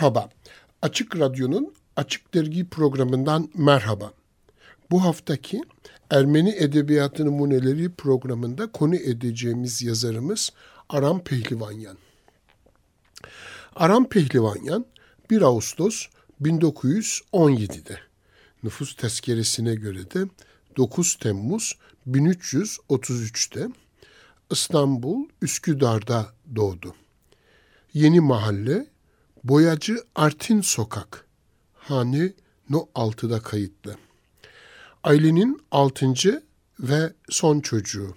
Merhaba, Açık Radyo'nun Açık Dergi programından merhaba. Bu haftaki Ermeni Edebiyatı Numuneleri programında konu edeceğimiz yazarımız Aram Pehlivanyan. Aram Pehlivanyan 1 Ağustos 1917'de nüfus tezkeresine göre de 9 Temmuz 1333'te İstanbul Üsküdar'da doğdu. Yeni mahalle Boyacı Artin Sokak hane No 6'da kayıtlı. Ailenin altıncı ve son çocuğu.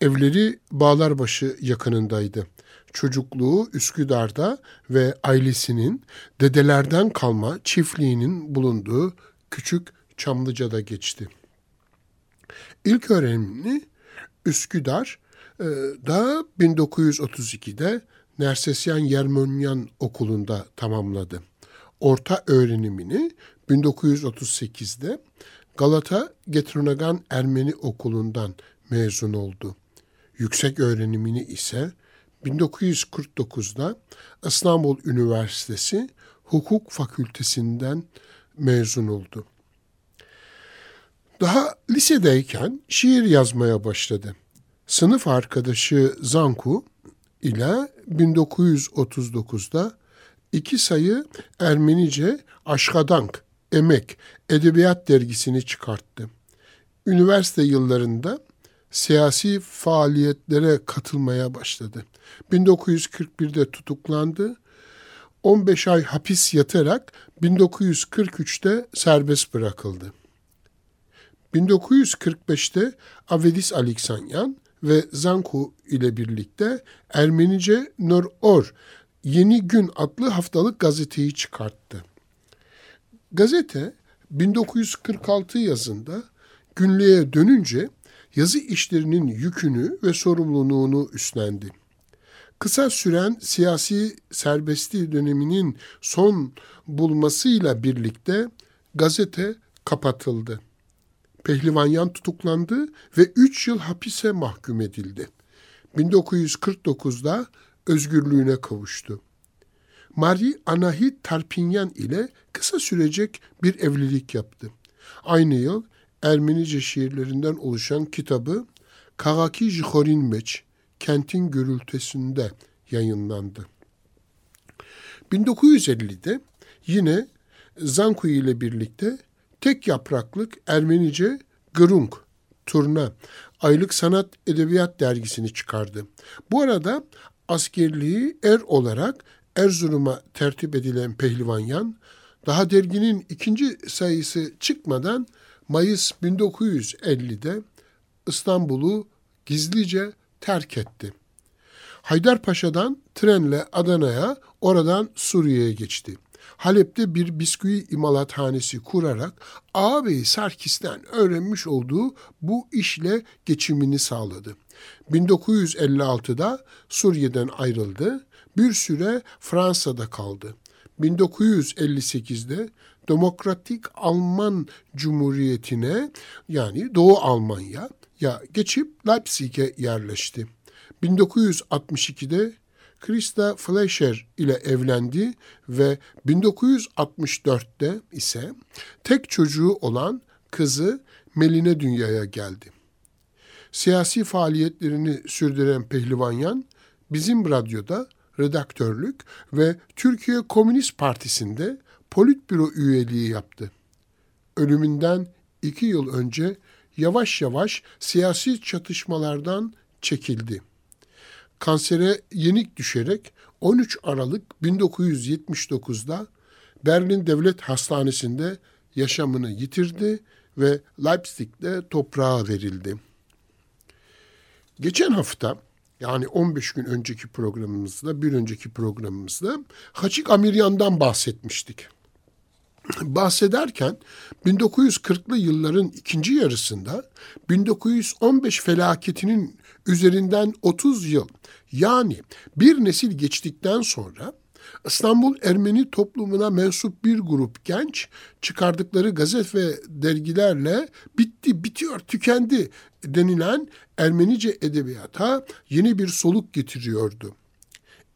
Evleri Bağlarbaşı yakınındaydı. Çocukluğu Üsküdar'da ve ailesinin dedelerden kalma çiftliğinin bulunduğu küçük Çamlıca'da geçti. İlk öğrenimini Üsküdar'da 1932'de Nersesyan Yermonyan Okulu'nda tamamladı. Orta öğrenimini 1938'de Galata Getronagan Ermeni Okulu'ndan mezun oldu. Yüksek öğrenimini ise 1949'da İstanbul Üniversitesi Hukuk Fakültesinden mezun oldu. Daha lisedeyken şiir yazmaya başladı. Sınıf arkadaşı Zanku ile 1939'da iki sayı Ermenice Aşkadank, Emek, Edebiyat dergisini çıkarttı. Üniversite yıllarında siyasi faaliyetlere katılmaya başladı. 1941'de tutuklandı. 15 ay hapis yatarak 1943'te serbest bırakıldı. 1945'te Avedis Aleksanyan ve Zanku ile birlikte Ermenice Nor Or Yeni Gün adlı haftalık gazeteyi çıkarttı. Gazete 1946 yazında günlüğe dönünce yazı işlerinin yükünü ve sorumluluğunu üstlendi. Kısa süren siyasi serbestliği döneminin son bulmasıyla birlikte gazete kapatıldı. Pehlivanyan tutuklandı ve 3 yıl hapise mahkum edildi. 1949'da özgürlüğüne kavuştu. Marie Anahit Tarpinyan ile kısa sürecek bir evlilik yaptı. Aynı yıl Ermenice şiirlerinden oluşan kitabı Kagaki Jihorin Meç, Kentin Gürültesinde yayınlandı. 1950'de yine Zanku ile birlikte tek yapraklık Ermenice Grung, Turna, Aylık Sanat Edebiyat dergisini çıkardı. Bu arada askerliği er olarak Erzurum'a tertip edilen Pehlivanyan, daha derginin ikinci sayısı çıkmadan Mayıs 1950'de İstanbul'u gizlice terk etti. Haydarpaşa'dan trenle Adana'ya, oradan Suriye'ye geçti. Halep'te bir bisküvi imalathanesi kurarak ağabey Sarkis'ten öğrenmiş olduğu bu işle geçimini sağladı. 1956'da Suriye'den ayrıldı. Bir süre Fransa'da kaldı. 1958'de Demokratik Alman Cumhuriyeti'ne yani Doğu Almanya ya geçip Leipzig'e yerleşti. 1962'de Krista Fleischer ile evlendi ve 1964'te ise tek çocuğu olan kızı Meline dünyaya geldi. Siyasi faaliyetlerini sürdüren Pehlivanyan, bizim radyoda redaktörlük ve Türkiye Komünist Partisi'nde politbüro üyeliği yaptı. Ölümünden iki yıl önce yavaş yavaş siyasi çatışmalardan çekildi kansere yenik düşerek 13 Aralık 1979'da Berlin Devlet Hastanesi'nde yaşamını yitirdi ve Leipzig'te toprağa verildi. Geçen hafta yani 15 gün önceki programımızda, bir önceki programımızda Haçik Amiryan'dan bahsetmiştik. Bahsederken 1940'lı yılların ikinci yarısında 1915 felaketinin üzerinden 30 yıl yani bir nesil geçtikten sonra İstanbul Ermeni toplumuna mensup bir grup genç çıkardıkları gazet ve dergilerle bitti, bitiyor, tükendi denilen Ermenice edebiyata yeni bir soluk getiriyordu.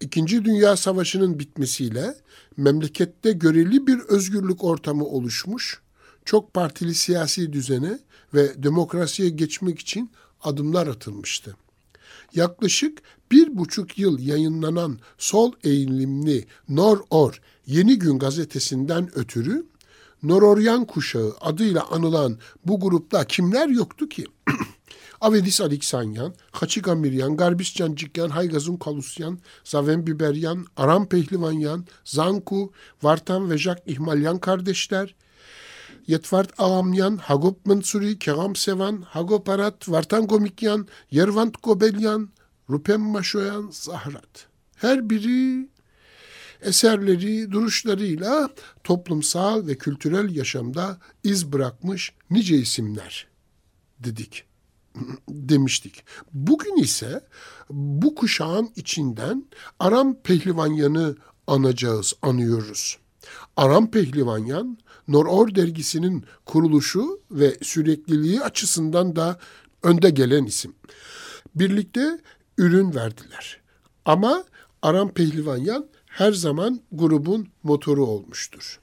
İkinci Dünya Savaşı'nın bitmesiyle memlekette göreli bir özgürlük ortamı oluşmuş, çok partili siyasi düzene ve demokrasiye geçmek için adımlar atılmıştı. Yaklaşık bir buçuk yıl yayınlanan sol eğilimli Nor-Or Yeni Gün gazetesinden ötürü Nororyan kuşağı adıyla anılan bu grupta kimler yoktu ki? Avedis Aleksanyan, Haçiga Miryan, Garbis Cancikyan, Haygazun Kalusyan, Zaven Biberyan, Aram Pehlivanyan, Zanku, Vartan ve Jack İhmalyan kardeşler, Yetvart Ağamyan, Hagop Mansuri, Keram Sevan, Hagop Arat, Vartan Komikyan, Yervant Gobelyan, Rupem Maşoyan, Zahrat. Her biri eserleri, duruşlarıyla toplumsal ve kültürel yaşamda iz bırakmış nice isimler dedik demiştik. Bugün ise bu kuşağın içinden Aram Pehlivanyan'ı anacağız, anıyoruz. Aram Pehlivanyan, Noror dergisinin kuruluşu ve sürekliliği açısından da önde gelen isim. Birlikte ürün verdiler. Ama Aram Pehlivanyan her zaman grubun motoru olmuştur.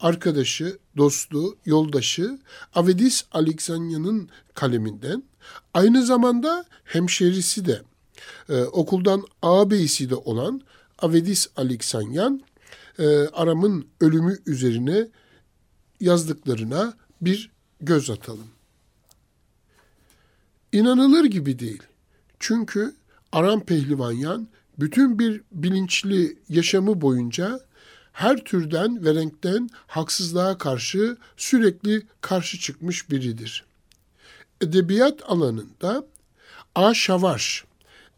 Arkadaşı, dostu, yoldaşı Avedis Aleksanyan'ın kaleminden aynı zamanda hemşerisi de e, okuldan ağabeyisi de olan Avedis Aleksanyan e, Aram'ın ölümü üzerine yazdıklarına bir göz atalım. İnanılır gibi değil. Çünkü Aram Pehlivanyan bütün bir bilinçli yaşamı boyunca her türden ve renkten haksızlığa karşı sürekli karşı çıkmış biridir. Edebiyat alanında A. Şavaş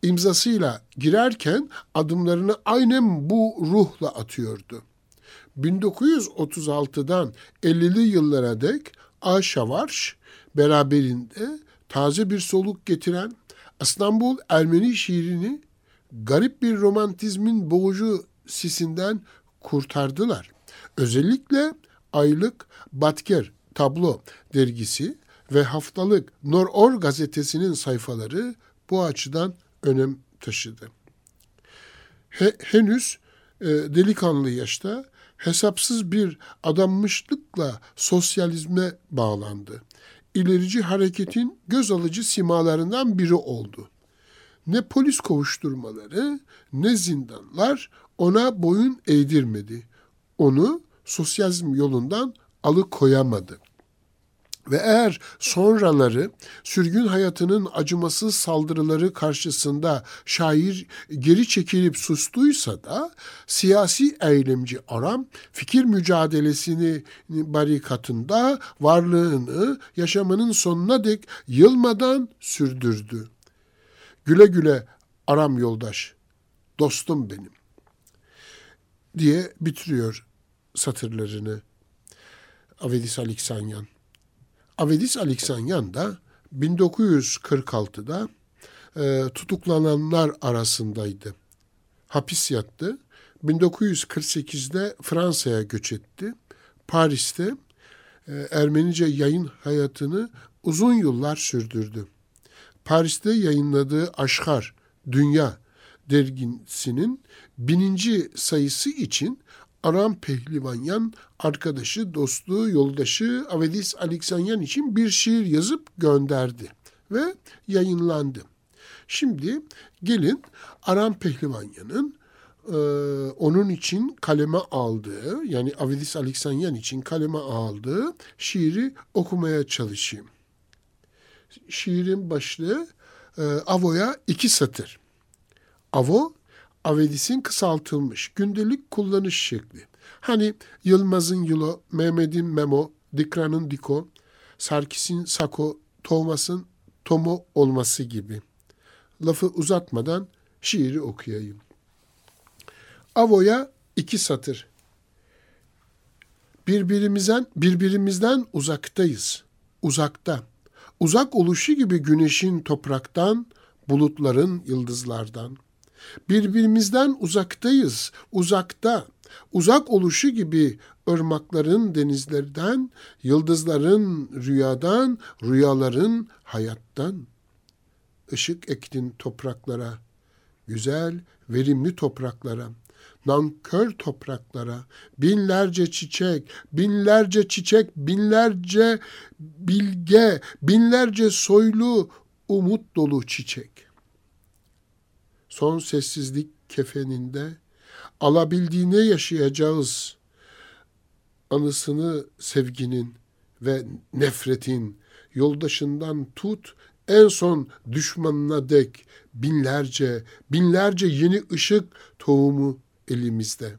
imzasıyla girerken adımlarını aynen bu ruhla atıyordu. 1936'dan 50'li yıllara dek A. Şavaş beraberinde taze bir soluk getiren İstanbul Ermeni şiirini garip bir romantizmin boğucu sisinden kurtardılar. Özellikle aylık Batker Tablo dergisi ve haftalık Nor-Or gazetesinin sayfaları bu açıdan önem taşıdı. He, henüz e, delikanlı yaşta hesapsız bir adanmışlıkla sosyalizme bağlandı. İlerici hareketin göz alıcı simalarından biri oldu. Ne polis kovuşturmaları ne zindanlar ona boyun eğdirmedi. Onu sosyalizm yolundan alıkoyamadı. Ve eğer sonraları sürgün hayatının acımasız saldırıları karşısında şair geri çekilip sustuysa da siyasi eylemci Aram fikir mücadelesini barikatında varlığını yaşamının sonuna dek yılmadan sürdürdü. Güle güle Aram yoldaş, dostum benim diye bitiriyor satırlarını Avedis Aleksanyan. Avedis Aleksanyan da 1946'da e, tutuklananlar arasındaydı. Hapis yattı. 1948'de Fransa'ya göç etti. Paris'te e, Ermenice yayın hayatını uzun yıllar sürdürdü. Paris'te yayınladığı Aşkar, Dünya dergisinin bininci sayısı için Aram Pehlivanyan arkadaşı, dostu, yoldaşı Avedis Aleksanyan için bir şiir yazıp gönderdi ve yayınlandı. Şimdi gelin Aram Pehlivanyan'ın e, onun için kaleme aldığı yani Avedis Aleksanyan için kaleme aldığı şiiri okumaya çalışayım. Şiirin başlığı e, Avo'ya iki satır. Avo Avedis'in kısaltılmış gündelik kullanış şekli. Hani Yılmaz'ın Yulo, Mehmet'in Memo, Dikra'nın Diko, Sarkis'in Sako, Thomas'ın Tomo olması gibi. lafı uzatmadan şiiri okuyayım. Avo'ya iki satır. Birbirimizden birbirimizden uzaktayız. Uzakta. Uzak oluşu gibi güneşin topraktan, bulutların yıldızlardan. Birbirimizden uzaktayız, uzakta. Uzak oluşu gibi ırmakların denizlerden, yıldızların rüyadan, rüyaların hayattan. Işık ektin topraklara, güzel, verimli topraklara, nankör topraklara, binlerce çiçek, binlerce çiçek, binlerce bilge, binlerce soylu, umut dolu çiçek. Son sessizlik kefeninde alabildiğine yaşayacağız anısını sevginin ve nefretin yoldaşından tut en son düşmanına dek binlerce, binlerce yeni ışık tohumu elimizde.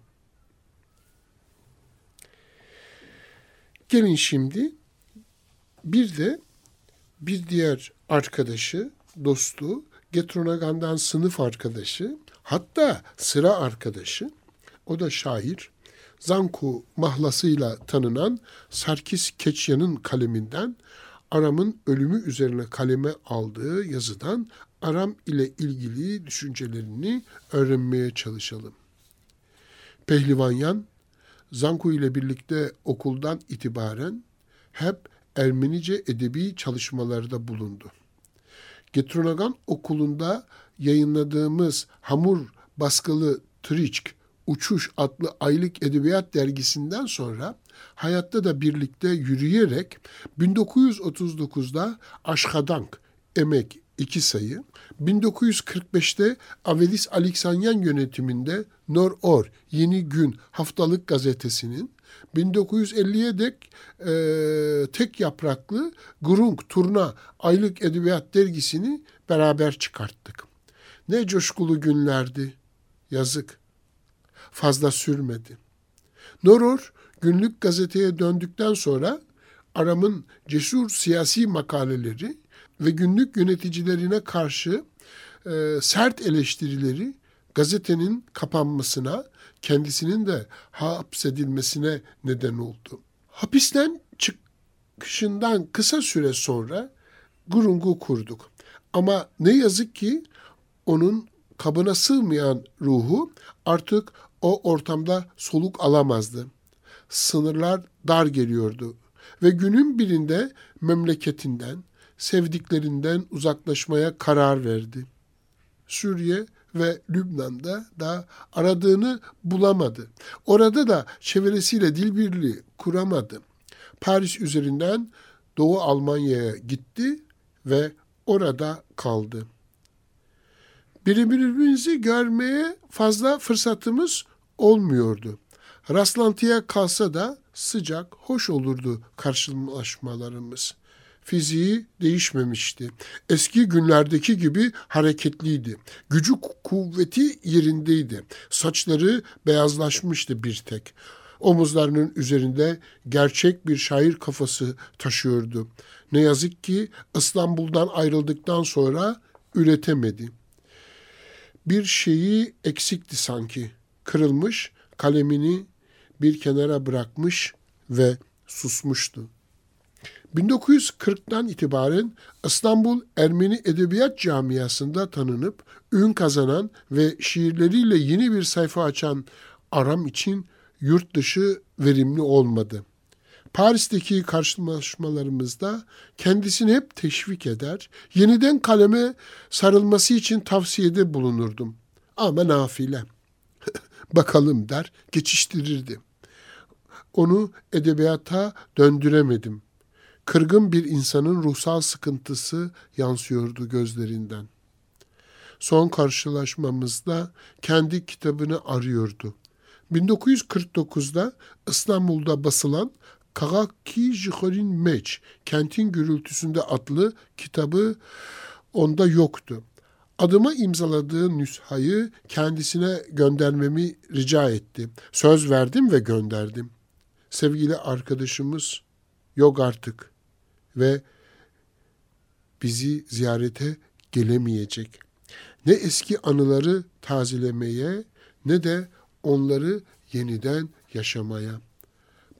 Gelin şimdi bir de bir diğer arkadaşı, dostu, Getronagan'dan sınıf arkadaşı, hatta sıra arkadaşı, o da şair, Zanku mahlasıyla tanınan Sarkis Keçyan'ın kaleminden Aram'ın ölümü üzerine kaleme aldığı yazıdan Aram ile ilgili düşüncelerini öğrenmeye çalışalım. Pehlivanyan, Zanku ile birlikte okuldan itibaren hep Ermenice edebi çalışmalarda bulundu. Getronagan okulunda yayınladığımız hamur baskılı Triçk Uçuş adlı aylık edebiyat dergisinden sonra hayatta da birlikte yürüyerek 1939'da Aşkadank Emek iki sayı, 1945'te Avelis Aleksanyan yönetiminde Nor Or Yeni Gün haftalık gazetesinin 1950'ye dek e, tek yapraklı Grung Turna aylık edebiyat dergisini beraber çıkarttık. Ne coşkulu günlerdi. Yazık. Fazla sürmedi. Noror günlük gazeteye döndükten sonra Aram'ın cesur siyasi makaleleri ve günlük yöneticilerine karşı e, sert eleştirileri gazetenin kapanmasına, kendisinin de hapsedilmesine neden oldu. Hapisten çıkışından kısa süre sonra Gurung'u kurduk. Ama ne yazık ki onun kabına sığmayan ruhu artık o ortamda soluk alamazdı. Sınırlar dar geliyordu ve günün birinde memleketinden, sevdiklerinden uzaklaşmaya karar verdi. Suriye ve Lübnan'da da aradığını bulamadı. Orada da çevresiyle dil birliği kuramadı. Paris üzerinden Doğu Almanya'ya gitti ve orada kaldı. Birbirimizi görmeye fazla fırsatımız olmuyordu. Rastlantıya kalsa da sıcak, hoş olurdu karşılaşmalarımız. Fiziği değişmemişti. Eski günlerdeki gibi hareketliydi. Gücü kuvveti yerindeydi. Saçları beyazlaşmıştı bir tek. Omuzlarının üzerinde gerçek bir şair kafası taşıyordu. Ne yazık ki İstanbul'dan ayrıldıktan sonra üretemedi. Bir şeyi eksikti sanki. Kırılmış, kalemini bir kenara bırakmış ve susmuştu. 1940'tan itibaren İstanbul Ermeni Edebiyat Camiası'nda tanınıp ün kazanan ve şiirleriyle yeni bir sayfa açan Aram için yurt dışı verimli olmadı. Paris'teki karşılaşmalarımızda kendisini hep teşvik eder, yeniden kaleme sarılması için tavsiyede bulunurdum. Ama nafile. Bakalım der, geçiştirirdi. Onu edebiyata döndüremedim. Kırgın bir insanın ruhsal sıkıntısı yansıyordu gözlerinden. Son karşılaşmamızda kendi kitabını arıyordu. 1949'da İstanbul'da basılan Kagaki Jihorin Meç, Kentin Gürültüsünde adlı kitabı onda yoktu. Adıma imzaladığı nüshayı kendisine göndermemi rica etti. Söz verdim ve gönderdim. Sevgili arkadaşımız yok artık ve bizi ziyarete gelemeyecek. ne eski anıları tazelemeye ne de onları yeniden yaşamaya.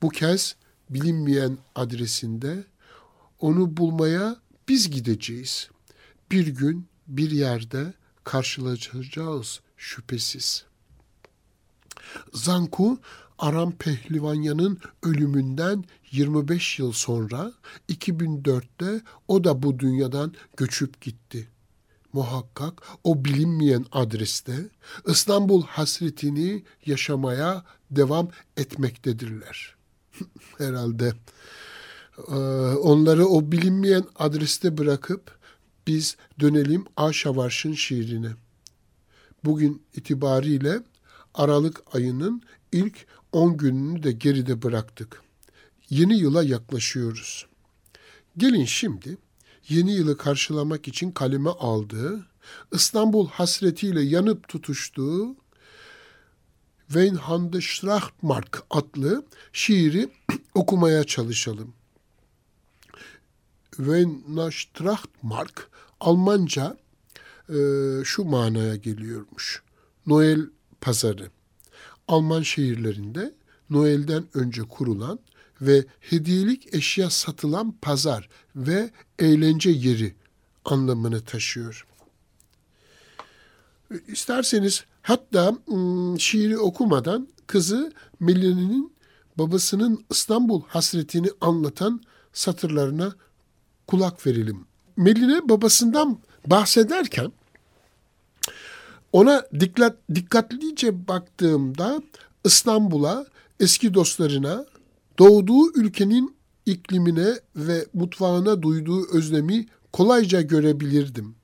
Bu kez bilinmeyen adresinde onu bulmaya biz gideceğiz. Bir gün bir yerde karşılaşacağız şüphesiz. Zanku Aram Pehlivanya'nın ölümünden 25 yıl sonra 2004'te o da bu dünyadan göçüp gitti. Muhakkak o bilinmeyen adreste İstanbul hasretini yaşamaya devam etmektedirler. Herhalde ee, onları o bilinmeyen adreste bırakıp biz dönelim Aşavarş'ın şiirine. Bugün itibariyle Aralık ayının ilk 10 gününü de geride bıraktık. Yeni yıla yaklaşıyoruz. Gelin şimdi yeni yılı karşılamak için kaleme aldığı, İstanbul hasretiyle yanıp tutuştuğu Weinhande Strachtmark adlı şiiri okumaya çalışalım. Weihnachtsmark Almanca e, şu manaya geliyormuş. Noel pazarı. Alman şehirlerinde Noel'den önce kurulan ve hediyelik eşya satılan pazar ve eğlence yeri anlamını taşıyor. İsterseniz hatta şiiri okumadan kızı Meline'nin babasının İstanbul hasretini anlatan satırlarına kulak verelim. Meline babasından bahsederken ona dikkat, dikkatlice baktığımda İstanbul'a, eski dostlarına, doğduğu ülkenin iklimine ve mutfağına duyduğu özlemi kolayca görebilirdim.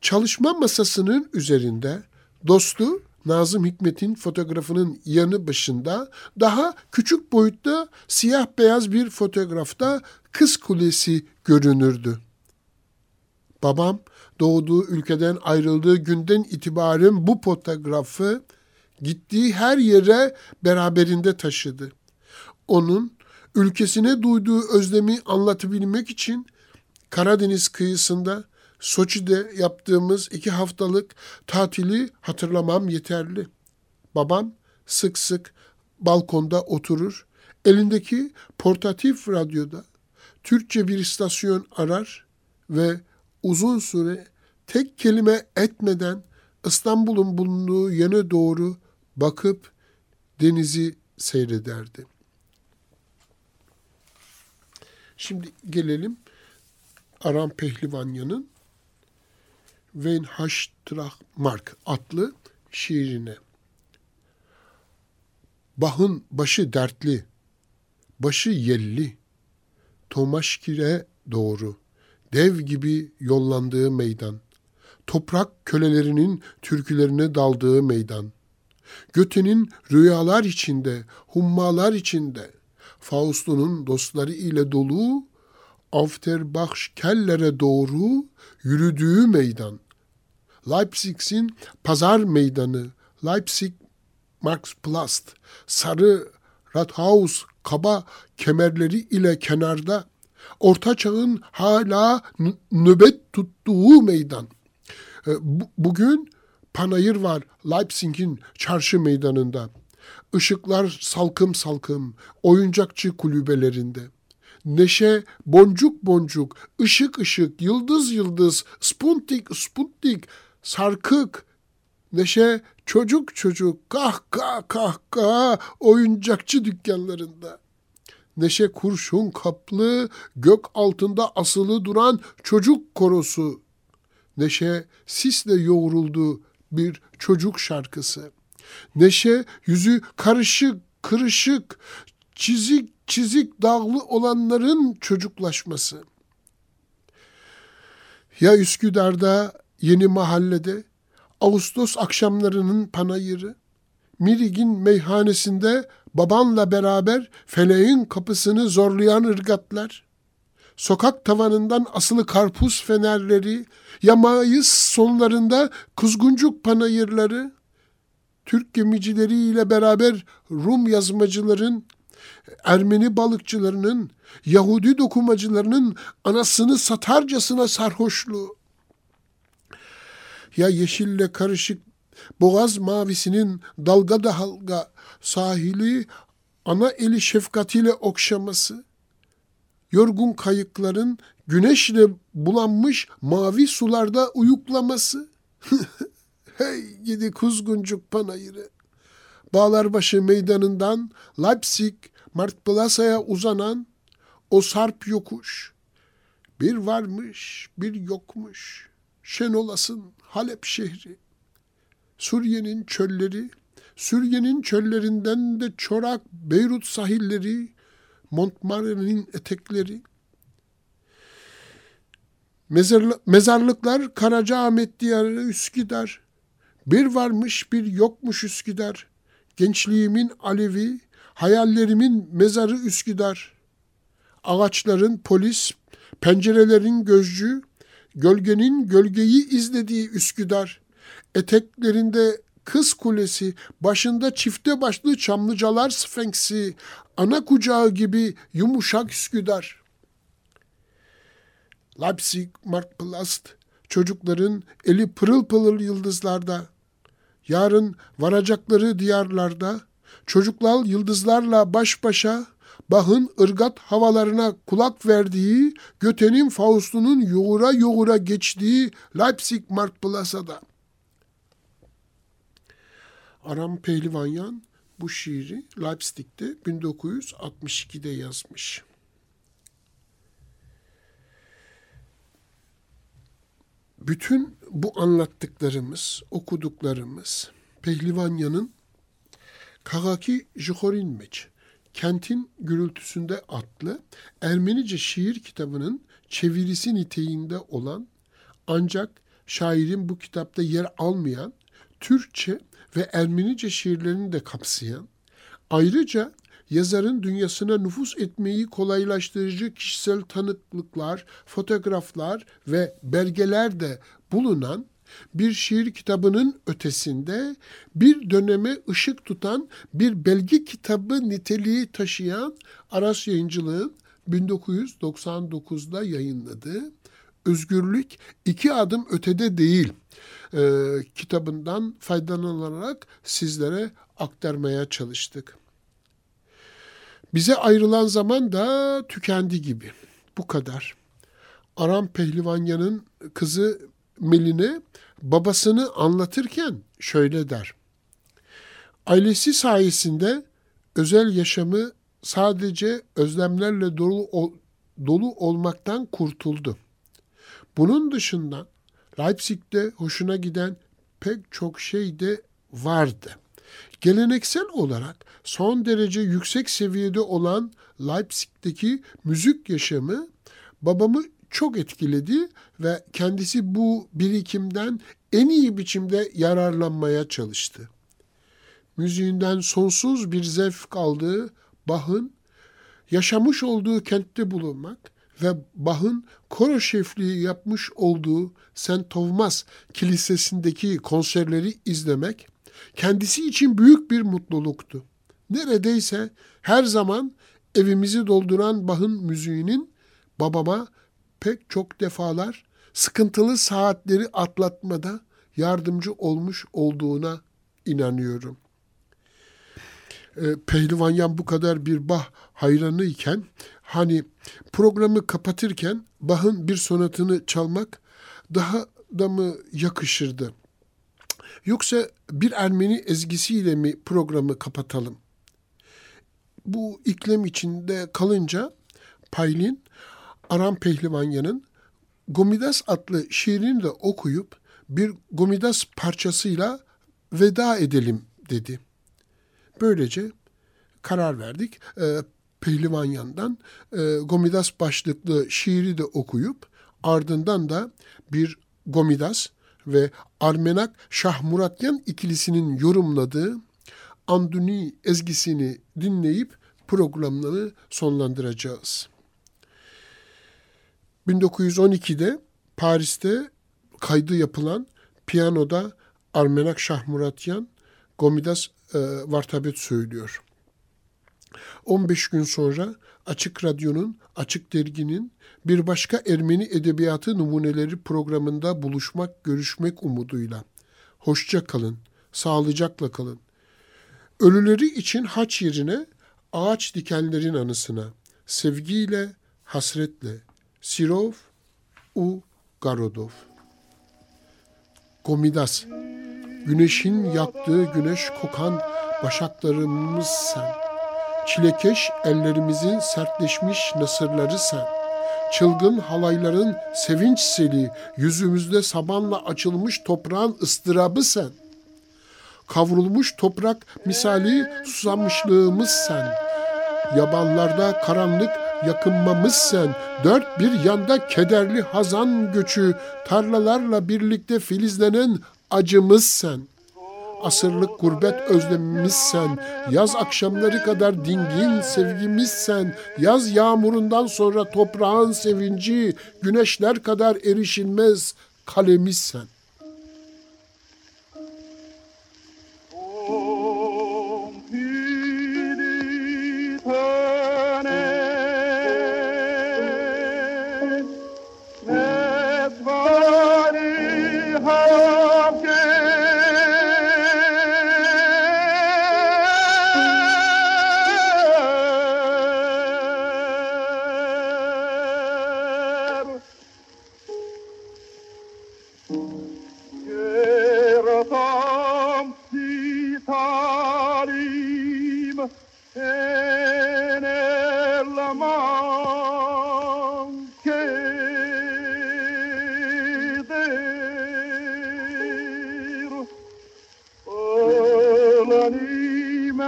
Çalışma masasının üzerinde dostu Nazım Hikmet'in fotoğrafının yanı başında daha küçük boyutta siyah beyaz bir fotoğrafta Kız Kulesi görünürdü. Babam doğduğu ülkeden ayrıldığı günden itibaren bu fotoğrafı gittiği her yere beraberinde taşıdı. Onun ülkesine duyduğu özlemi anlatabilmek için Karadeniz kıyısında Soçi'de yaptığımız iki haftalık tatili hatırlamam yeterli. Babam sık sık balkonda oturur, elindeki portatif radyoda Türkçe bir istasyon arar ve uzun süre tek kelime etmeden İstanbul'un bulunduğu yöne doğru bakıp denizi seyrederdi. Şimdi gelelim Aram Pehlivanya'nın Wen Mark adlı şiirine. Bahın başı dertli, başı yelli, Tomaşkir'e doğru, dev gibi yollandığı meydan, toprak kölelerinin türkülerine daldığı meydan, Göte'nin rüyalar içinde, hummalar içinde, Faust'un dostları ile dolu, Afterbach kellere doğru yürüdüğü meydan. Leipzig'in pazar meydanı, Leipzig Marktplatz, sarı Rathaus kaba kemerleri ile kenarda, Orta Çağ'ın hala nöbet tuttuğu meydan. E, bugün panayır var Leipzig'in çarşı meydanında. Işıklar salkım salkım oyuncakçı kulübelerinde. Neşe boncuk boncuk, ışık ışık, yıldız yıldız, spuntik spuntik, sarkık. Neşe çocuk çocuk, kah kah kah kah oyuncakçı dükkanlarında. Neşe kurşun kaplı, gök altında asılı duran çocuk korosu. Neşe sisle yoğruldu bir çocuk şarkısı. Neşe yüzü karışık, kırışık, çizik çizik dağlı olanların çocuklaşması. Ya Üsküdar'da yeni mahallede Ağustos akşamlarının panayırı, Mirig'in meyhanesinde babanla beraber feleğin kapısını zorlayan ırgatlar, sokak tavanından asılı karpuz fenerleri, ya Mayıs sonlarında kuzguncuk panayırları, Türk gemicileriyle beraber Rum yazmacıların, Ermeni balıkçılarının, Yahudi dokumacılarının anasını satarcasına sarhoşluğu, ya yeşille karışık boğaz mavisinin dalga da halga sahili ana eli şefkatiyle okşaması, yorgun kayıkların güneşle bulanmış mavi sularda uyuklaması. hey gidi kuzguncuk panayırı. Bağlarbaşı meydanından Leipzig Marktplatza'ya uzanan o sarp yokuş. Bir varmış, bir yokmuş. Şenolas'ın Halep şehri. Suriye'nin çölleri, Suriye'nin çöllerinden de çorak Beyrut sahilleri, Montmartre'nin etekleri. Mezarlıklar Karacaahmet diyarı Üsküdar. Bir varmış bir yokmuş Üsküdar. Gençliğimin alevi, hayallerimin mezarı Üsküdar. Ağaçların polis, pencerelerin gözcü, gölgenin gölgeyi izlediği Üsküdar. Eteklerinde kız kulesi, başında çifte başlı çamlıcalar sfenksi, ana kucağı gibi yumuşak Üsküdar. Leipzig, Marktplatz, çocukların eli pırıl pırıl yıldızlarda. Yarın varacakları diyarlarda, çocuklar yıldızlarla baş başa, Bach'ın ırgat havalarına kulak verdiği, Göte'nin Faust'unun yoğura yoğura geçtiği Leipzig Marktplatz'da. Aram Pehlivanyan bu şiiri Leipzig'te 1962'de yazmış. Bütün bu anlattıklarımız, okuduklarımız Pehlivanyan'ın Kagaki Jihorinmeç, Kentin Gürültüsünde adlı Ermenice şiir kitabının çevirisi niteğinde olan ancak şairin bu kitapta yer almayan Türkçe ve Ermenice şiirlerini de kapsayan, ayrıca yazarın dünyasına nüfus etmeyi kolaylaştırıcı kişisel tanıklıklar, fotoğraflar ve belgeler de bulunan bir şiir kitabının ötesinde bir döneme ışık tutan bir belge kitabı niteliği taşıyan Aras Yayıncılığın 1999'da yayınladığı Özgürlük iki adım ötede değil e, kitabından faydalanarak sizlere aktarmaya çalıştık. Bize ayrılan zaman da tükendi gibi. Bu kadar. Aram Pehlivanyan'ın kızı Meline babasını anlatırken şöyle der. Ailesi sayesinde özel yaşamı sadece özlemlerle dolu dolu olmaktan kurtuldu. Bunun dışında Leipzig'te hoşuna giden pek çok şey de vardı. Geleneksel olarak son derece yüksek seviyede olan Leipzig'teki müzik yaşamı babamı çok etkiledi ve kendisi bu birikimden en iyi biçimde yararlanmaya çalıştı. Müziğinden sonsuz bir zevk aldığı Bach'ın yaşamış olduğu kentte bulunmak ve Bach'ın koro şefliği yapmış olduğu St. Thomas Kilisesi'ndeki konserleri izlemek kendisi için büyük bir mutluluktu. Neredeyse her zaman evimizi dolduran Bach'ın müziğinin babama pek çok defalar sıkıntılı saatleri atlatmada yardımcı olmuş olduğuna inanıyorum. E, Pehlivanyan bu kadar bir Bah hayranı iken hani programı kapatırken Bach'ın bir sonatını çalmak daha da mı yakışırdı? Yoksa bir Ermeni ezgisiyle mi programı kapatalım? Bu iklem içinde kalınca Paylin Aram Pehlivanyan'ın Gomidas adlı şiirini de okuyup bir Gomidas parçasıyla veda edelim dedi. Böylece karar verdik. E, Pehlivanyan'dan e, Gomidas başlıklı şiiri de okuyup ardından da bir Gomidas ve Armenak Şahmuratyan ikilisinin yorumladığı Anduni ezgisini dinleyip programları sonlandıracağız. 1912'de Paris'te kaydı yapılan piyanoda Armenak Şahmuratyan Gomidas e, Vartabet söylüyor. 15 gün sonra Açık Radyo'nun, Açık Dergi'nin bir başka Ermeni Edebiyatı Numuneleri programında buluşmak, görüşmek umuduyla. Hoşça kalın, sağlıcakla kalın. Ölüleri için haç yerine ağaç dikenlerin anısına, sevgiyle, hasretle, Sirov U. Garodov. Gomidas, güneşin yaktığı güneş kokan başaklarımız sen. Çilekeş ellerimizin sertleşmiş nasırları sen. Çılgın halayların sevinç seli, yüzümüzde sabanla açılmış toprağın ıstırabı sen. Kavrulmuş toprak misali susamışlığımız sen. Yabanlarda karanlık yakınmamız sen. Dört bir yanda kederli hazan göçü, tarlalarla birlikte filizlenen acımız sen. Asırlık gurbet özlemimiz sen, yaz akşamları kadar dingin sevgimiz sen, yaz yağmurundan sonra toprağın sevinci, güneşler kadar erişilmez kalemiz sen.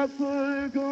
Apple